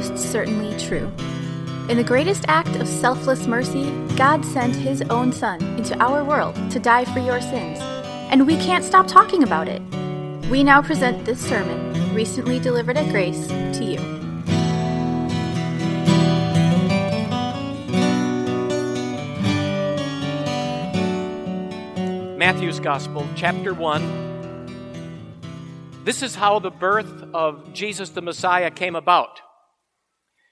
most certainly true. In the greatest act of selfless mercy, God sent His own Son into our world to die for your sins, and we can't stop talking about it. We now present this sermon, recently delivered at Grace, to you. Matthew's Gospel, chapter 1. This is how the birth of Jesus the Messiah came about.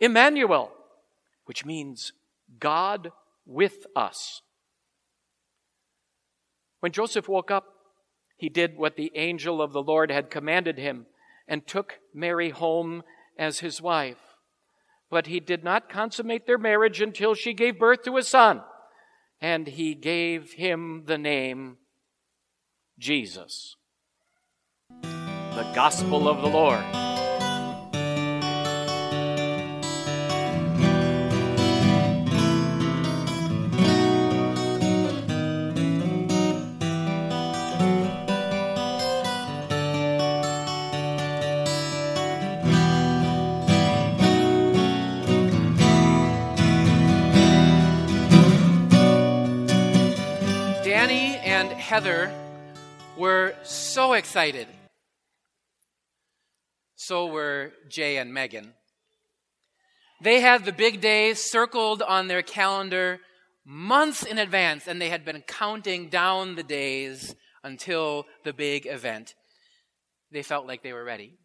Emmanuel, which means God with us. When Joseph woke up, he did what the angel of the Lord had commanded him and took Mary home as his wife. But he did not consummate their marriage until she gave birth to a son, and he gave him the name Jesus. The Gospel of the Lord. Heather were so excited. So were Jay and Megan. They had the big day circled on their calendar months in advance, and they had been counting down the days until the big event. They felt like they were ready.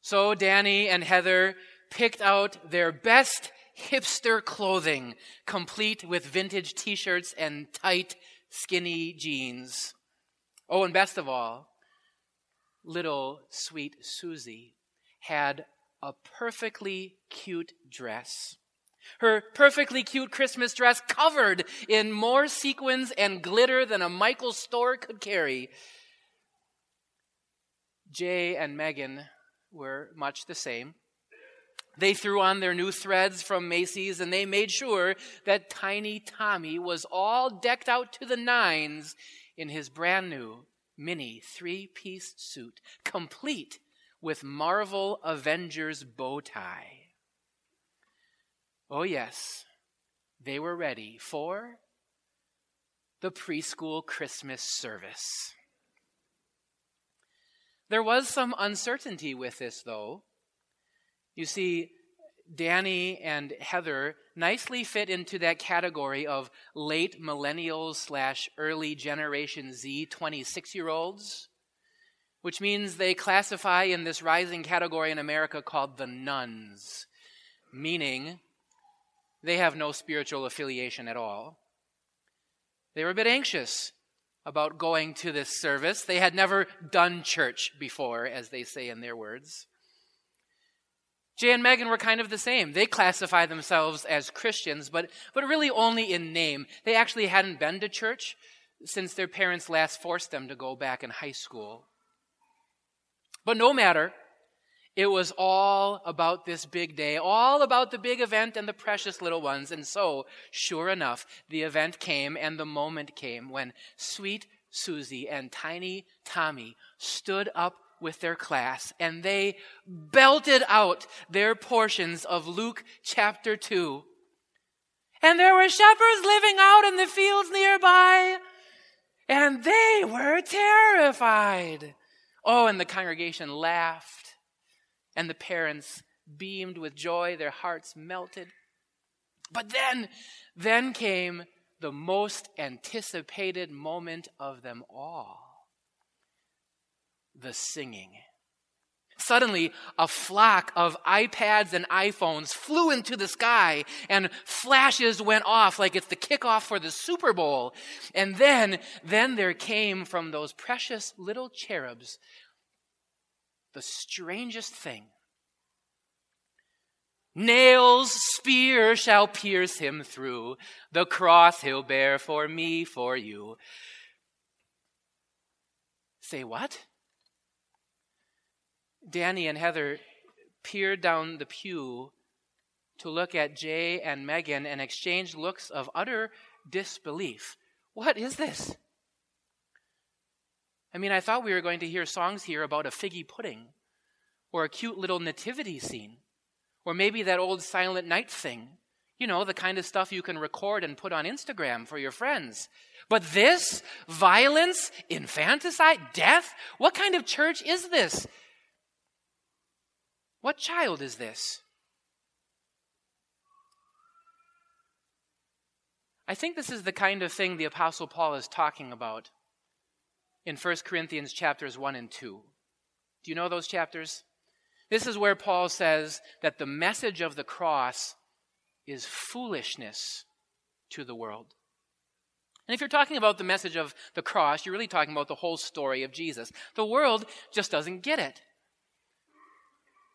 So Danny and Heather picked out their best hipster clothing, complete with vintage t shirts and tight, skinny jeans. Oh, and best of all, little sweet Susie had a perfectly cute dress. Her perfectly cute Christmas dress covered in more sequins and glitter than a Michael's store could carry. Jay and Megan were much the same. They threw on their new threads from Macy's and they made sure that tiny Tommy was all decked out to the nines in his brand new mini three piece suit, complete with Marvel Avengers bow tie. Oh, yes, they were ready for the preschool Christmas service. There was some uncertainty with this, though. You see, Danny and Heather nicely fit into that category of late millennials slash early Generation Z 26 year olds, which means they classify in this rising category in America called the nones, meaning they have no spiritual affiliation at all. They were a bit anxious about going to this service. They had never done church before, as they say in their words. Jay and Megan were kind of the same. They classify themselves as Christians, but, but really only in name. They actually hadn't been to church since their parents last forced them to go back in high school. But no matter, it was all about this big day, all about the big event and the precious little ones. And so, sure enough, the event came and the moment came when sweet Susie and tiny Tommy stood up with their class and they belted out their portions of Luke chapter 2. And there were shepherds living out in the fields nearby and they were terrified. Oh, and the congregation laughed and the parents beamed with joy, their hearts melted. But then, then came the most anticipated moment of them all the singing. Suddenly, a flock of iPads and iPhones flew into the sky and flashes went off like it's the kickoff for the Super Bowl. And then, then there came from those precious little cherubs the strangest thing. Nails, spear shall pierce him through. The cross he'll bear for me, for you. Say what? Danny and Heather peered down the pew to look at Jay and Megan and exchanged looks of utter disbelief. What is this? I mean, I thought we were going to hear songs here about a figgy pudding or a cute little nativity scene or maybe that old silent night thing. You know, the kind of stuff you can record and put on Instagram for your friends. But this, violence, infanticide, death, what kind of church is this? What child is this? I think this is the kind of thing the apostle Paul is talking about in 1 Corinthians chapters 1 and 2. Do you know those chapters? This is where Paul says that the message of the cross is foolishness to the world. And if you're talking about the message of the cross, you're really talking about the whole story of Jesus. The world just doesn't get it.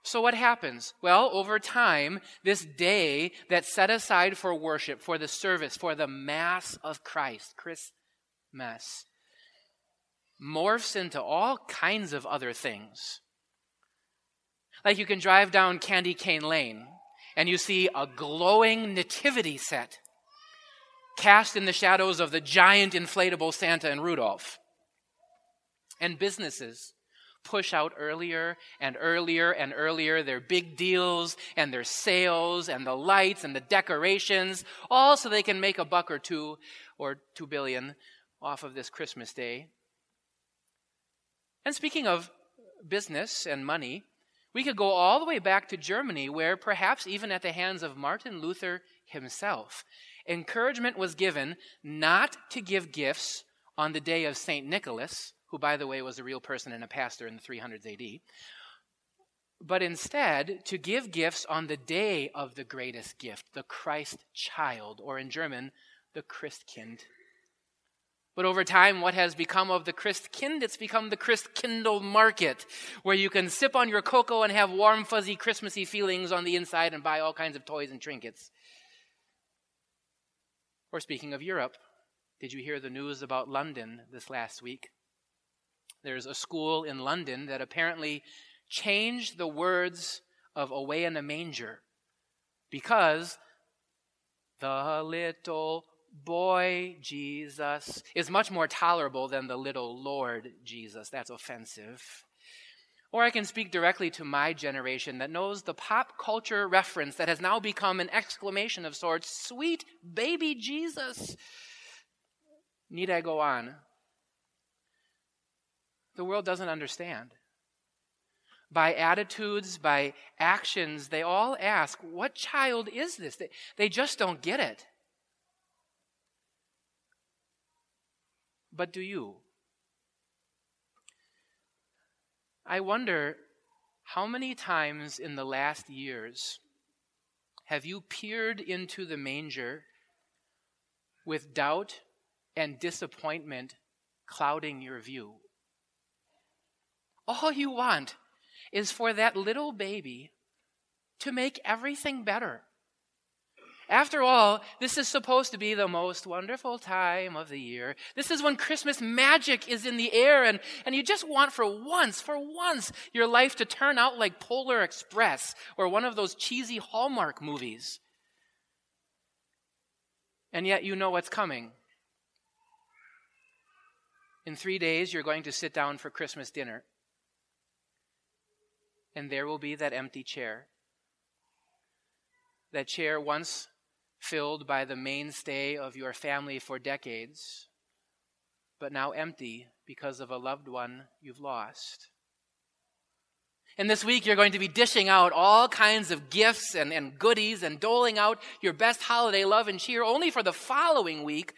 So what happens? Well, over time, this day that's set aside for worship, for the service, for the Mass of Christ, Christmas, morphs into all kinds of other things. Like you can drive down Candy Cane Lane and you see a glowing nativity set cast in the shadows of the giant inflatable Santa and Rudolph. And businesses push out earlier and earlier and earlier their big deals and their sales and the lights and the decorations, all so they can make a buck or two or two billion off of this Christmas day. And speaking of business and money, we could go all the way back to Germany, where perhaps even at the hands of Martin Luther himself, encouragement was given not to give gifts on the day of St. Nicholas, who, by the way, was a real person and a pastor in the 300s AD, but instead to give gifts on the day of the greatest gift, the Christ child, or in German, the Christkind. But over time, what has become of the Christkind? It's become the Christkindl market, where you can sip on your cocoa and have warm, fuzzy, Christmassy feelings on the inside and buy all kinds of toys and trinkets. Or speaking of Europe, did you hear the news about London this last week? There's a school in London that apparently changed the words of Away in a Manger because the little boy Jesus is much more tolerable than the little Lord Jesus. That's offensive. Or I can speak directly to my generation that knows the pop culture reference that has now become an exclamation of sorts sweet baby Jesus. Need I go on? The world doesn't understand. By attitudes, by actions, they all ask, What child is this? They, they just don't get it. But do you? I wonder how many times in the last years have you peered into the manger with doubt and disappointment clouding your view? All you want is for that little baby to make everything better. After all, this is supposed to be the most wonderful time of the year. This is when Christmas magic is in the air, and, and you just want for once, for once, your life to turn out like Polar Express or one of those cheesy Hallmark movies. And yet you know what's coming. In three days, you're going to sit down for Christmas dinner and there will be that empty chair. That chair once filled by the mainstay of your family for decades, but now empty because of a loved one you've lost. And this week, you're going to be dishing out all kinds of gifts and, and goodies and doling out your best holiday love and cheer, only for the following week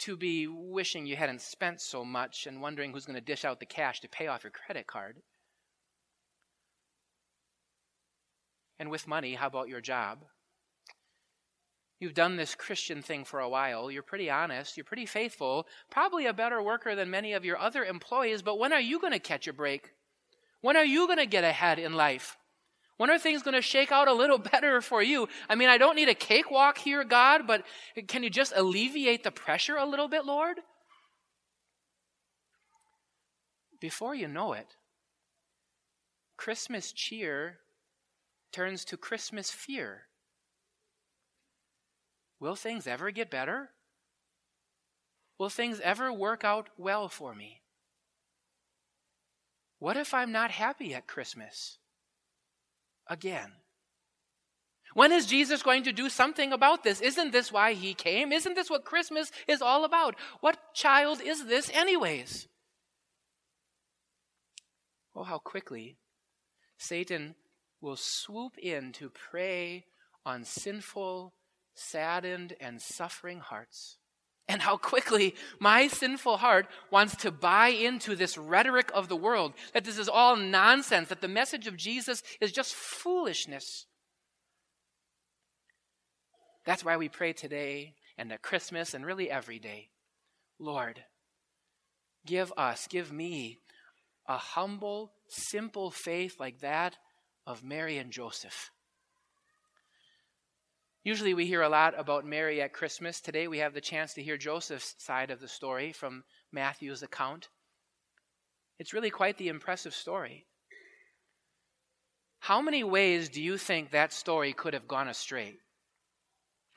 to be wishing you hadn't spent so much and wondering who's going to dish out the cash to pay off your credit card. And with money, how about your job? You've done this Christian thing for a while. You're pretty honest. You're pretty faithful. Probably a better worker than many of your other employees. But when are you going to catch a break? When are you going to get ahead in life? When are things going to shake out a little better for you? I mean, I don't need a cakewalk here, God, but can you just alleviate the pressure a little bit, Lord? Before you know it, Christmas cheer turns to Christmas fear. Will things ever get better? Will things ever work out well for me? What if I'm not happy at Christmas? Again. When is Jesus going to do something about this? Isn't this why he came? Isn't this what Christmas is all about? What child is this, anyways? Oh, how quickly Satan will swoop in to prey on sinful, saddened, and suffering hearts. And how quickly my sinful heart wants to buy into this rhetoric of the world that this is all nonsense, that the message of Jesus is just foolishness. That's why we pray today and at Christmas and really every day Lord, give us, give me a humble, simple faith like that of Mary and Joseph. Usually we hear a lot about Mary at Christmas. Today we have the chance to hear Joseph's side of the story from Matthew's account. It's really quite the impressive story. How many ways do you think that story could have gone astray?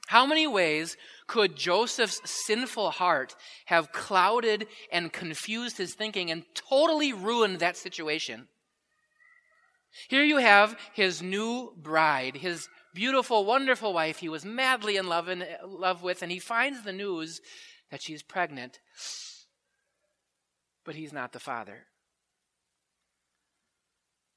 How many ways could Joseph's sinful heart have clouded and confused his thinking and totally ruined that situation? Here you have his new bride, his beautiful, wonderful wife he was madly in love, in uh, love with, and he finds the news that she's pregnant, but he's not the father.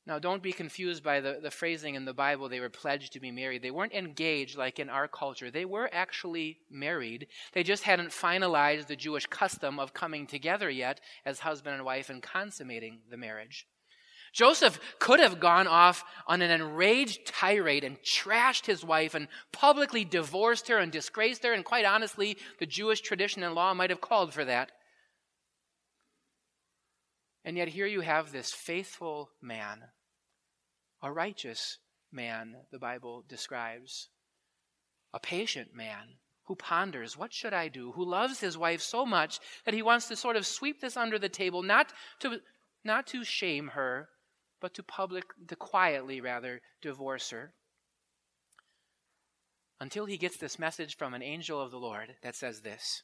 Now, don't be confused by the, the phrasing in the Bible, they were pledged to be married. They weren't engaged like in our culture. They were actually married. They just hadn't finalized the Jewish custom of coming together yet as husband and wife and consummating the marriage. Joseph could have gone off on an enraged tirade and trashed his wife and publicly divorced her and disgraced her, and quite honestly, the Jewish tradition and law might have called for that. And yet, here you have this faithful man, a righteous man, the Bible describes, a patient man who ponders, What should I do? who loves his wife so much that he wants to sort of sweep this under the table, not to, not to shame her, but to public to quietly rather divorce her until he gets this message from an angel of the Lord that says this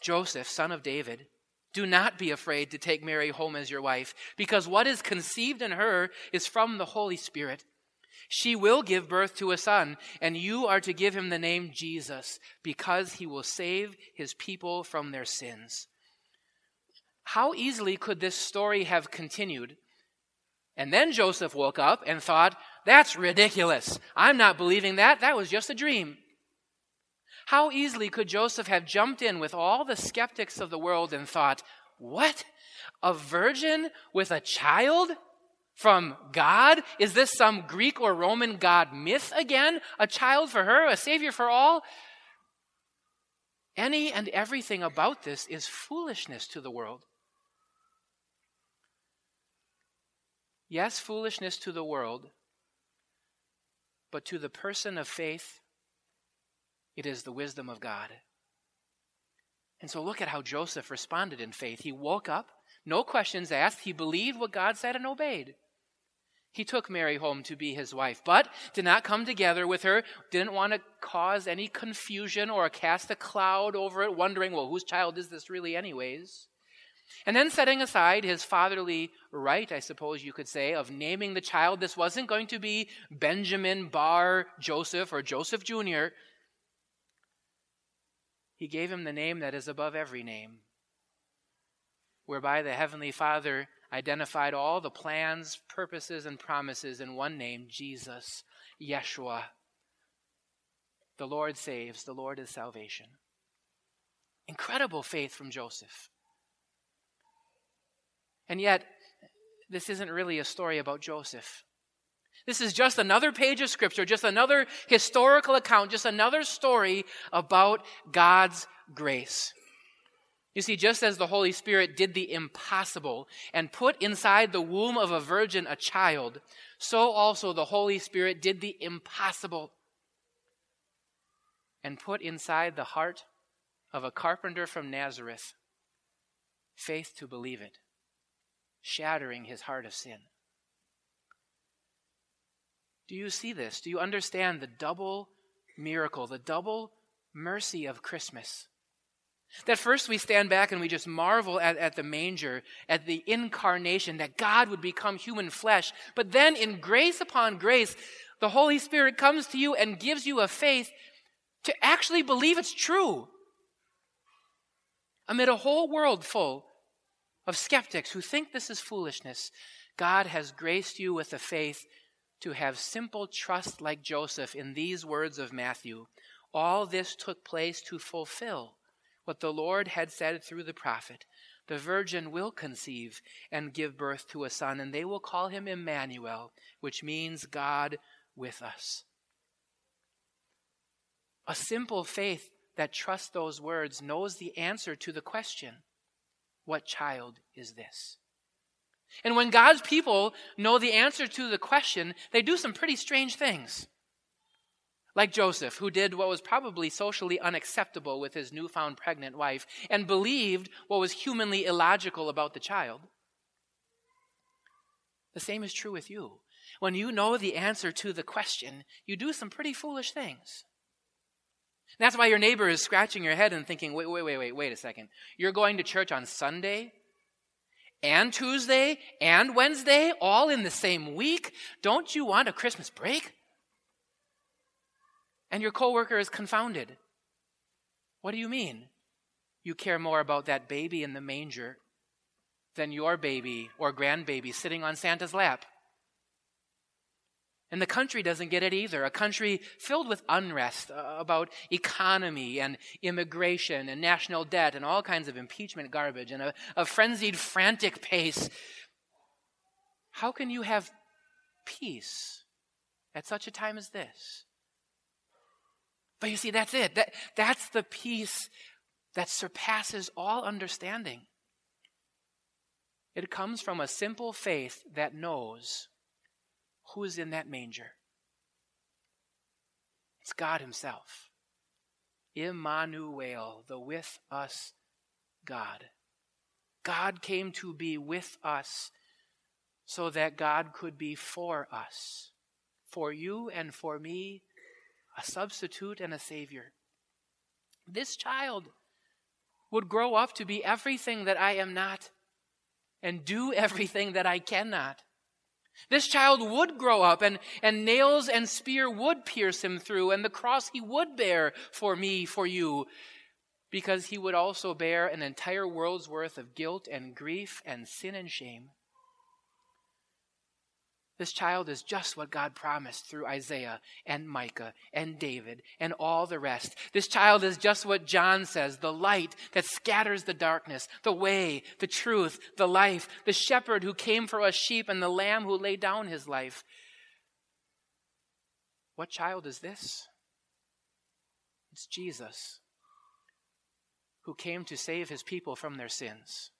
Joseph, son of David, do not be afraid to take Mary home as your wife, because what is conceived in her is from the Holy Spirit. She will give birth to a son, and you are to give him the name Jesus, because he will save his people from their sins. How easily could this story have continued and then Joseph woke up and thought, that's ridiculous. I'm not believing that. That was just a dream. How easily could Joseph have jumped in with all the skeptics of the world and thought, what? A virgin with a child? From God? Is this some Greek or Roman God myth again? A child for her, a savior for all? Any and everything about this is foolishness to the world. Yes, foolishness to the world, but to the person of faith, it is the wisdom of God. And so look at how Joseph responded in faith. He woke up, no questions asked. He believed what God said and obeyed. He took Mary home to be his wife, but did not come together with her, didn't want to cause any confusion or cast a cloud over it, wondering, well, whose child is this really, anyways? And then setting aside his fatherly right, I suppose you could say, of naming the child, this wasn't going to be Benjamin Bar Joseph or Joseph Jr. He gave him the name that is above every name, whereby the Heavenly Father identified all the plans, purposes, and promises in one name Jesus, Yeshua. The Lord saves, the Lord is salvation. Incredible faith from Joseph. And yet, this isn't really a story about Joseph. This is just another page of scripture, just another historical account, just another story about God's grace. You see, just as the Holy Spirit did the impossible and put inside the womb of a virgin a child, so also the Holy Spirit did the impossible and put inside the heart of a carpenter from Nazareth faith to believe it, shattering his heart of sin. Do you see this? Do you understand the double miracle, the double mercy of Christmas? That first we stand back and we just marvel at, at the manger, at the incarnation, that God would become human flesh. But then in grace upon grace, the Holy Spirit comes to you and gives you a faith to actually believe it's true. Amid a whole world full of skeptics who think this is foolishness, God has graced you with a faith to have simple trust like Joseph in these words of Matthew. All this took place to fulfill what the Lord had said through the prophet The virgin will conceive and give birth to a son, and they will call him Emmanuel, which means God with us. A simple faith that trusts those words knows the answer to the question What child is this? And when God's people know the answer to the question, they do some pretty strange things. Like Joseph, who did what was probably socially unacceptable with his newfound pregnant wife and believed what was humanly illogical about the child. The same is true with you. When you know the answer to the question, you do some pretty foolish things. That's why your neighbor is scratching your head and thinking, wait, wait, wait, wait, wait a second. You're going to church on Sunday and Tuesday and Wednesday all in the same week? Don't you want a Christmas break? and your coworker is confounded. What do you mean? You care more about that baby in the manger than your baby or grandbaby sitting on Santa's lap. And the country doesn't get it either. A country filled with unrest about economy and immigration and national debt and all kinds of impeachment garbage and a, a frenzied, frantic pace. How can you have peace at such a time as this? But you see, that's it. That, that's the peace that surpasses all understanding. It comes from a simple faith that knows who is in that manger. It's God Himself. Immanuel, the with us God. God came to be with us so that God could be for us, for you and for me a substitute and a savior. This child would grow up to be everything that I am not and do everything that I cannot. This child would grow up and, and nails and spear would pierce him through and the cross he would bear for me, for you, because he would also bear an entire world's worth of guilt and grief and sin and shame. This child is just what God promised through Isaiah and Micah and David and all the rest. This child is just what John says the light that scatters the darkness, the way, the truth, the life, the shepherd who came for us sheep, and the lamb who laid down his life. What child is this? It's Jesus who came to save his people from their sins.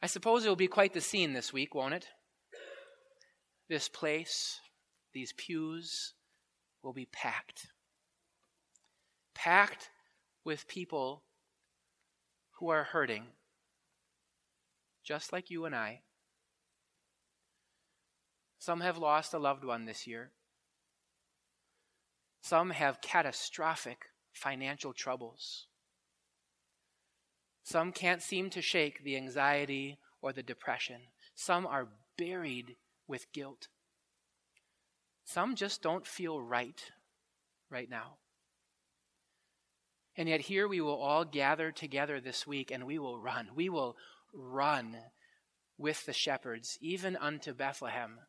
I suppose it will be quite the scene this week, won't it? This place, these pews will be packed. Packed with people who are hurting, just like you and I. Some have lost a loved one this year. Some have catastrophic financial troubles. Some can't seem to shake the anxiety or the depression. Some are buried with guilt. Some just don't feel right right now. And yet, here we will all gather together this week and we will run. We will run with the shepherds, even unto Bethlehem,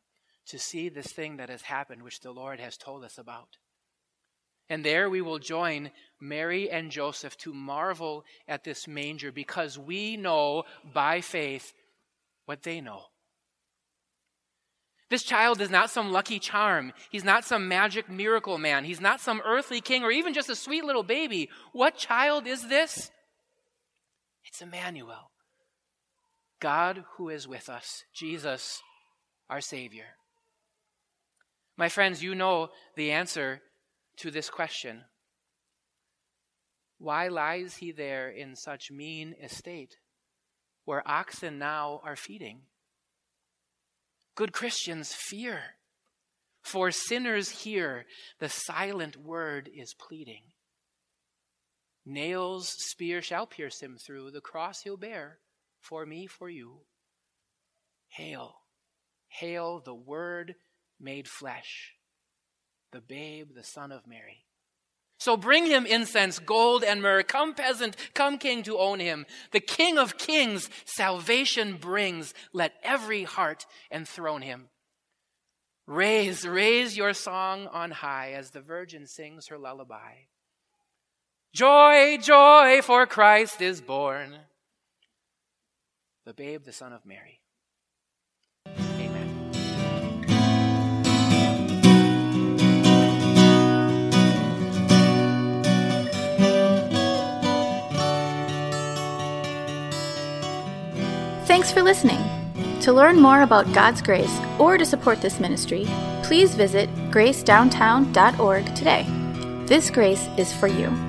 to see this thing that has happened, which the Lord has told us about. And there we will join Mary and Joseph to marvel at this manger because we know by faith what they know. This child is not some lucky charm. He's not some magic miracle man. He's not some earthly king or even just a sweet little baby. What child is this? It's Emmanuel. God who is with us, Jesus, our Savior. My friends, you know the answer to this question Why lies he there in such mean estate, where oxen now are feeding? Good Christians fear, for sinners here the silent word is pleading. Nails, spear shall pierce him through, the cross he'll bear for me, for you. Hail, hail the Word made flesh, the babe, the Son of Mary. So bring him incense, gold, and myrrh. Come, peasant, come, king, to own him. The King of kings salvation brings. Let every heart enthrone him. Raise, raise your song on high as the virgin sings her lullaby. Joy, joy, for Christ is born the babe, the Son of Mary. Thanks for listening. To learn more about God's grace or to support this ministry, please visit gracedowntown.org today. This grace is for you.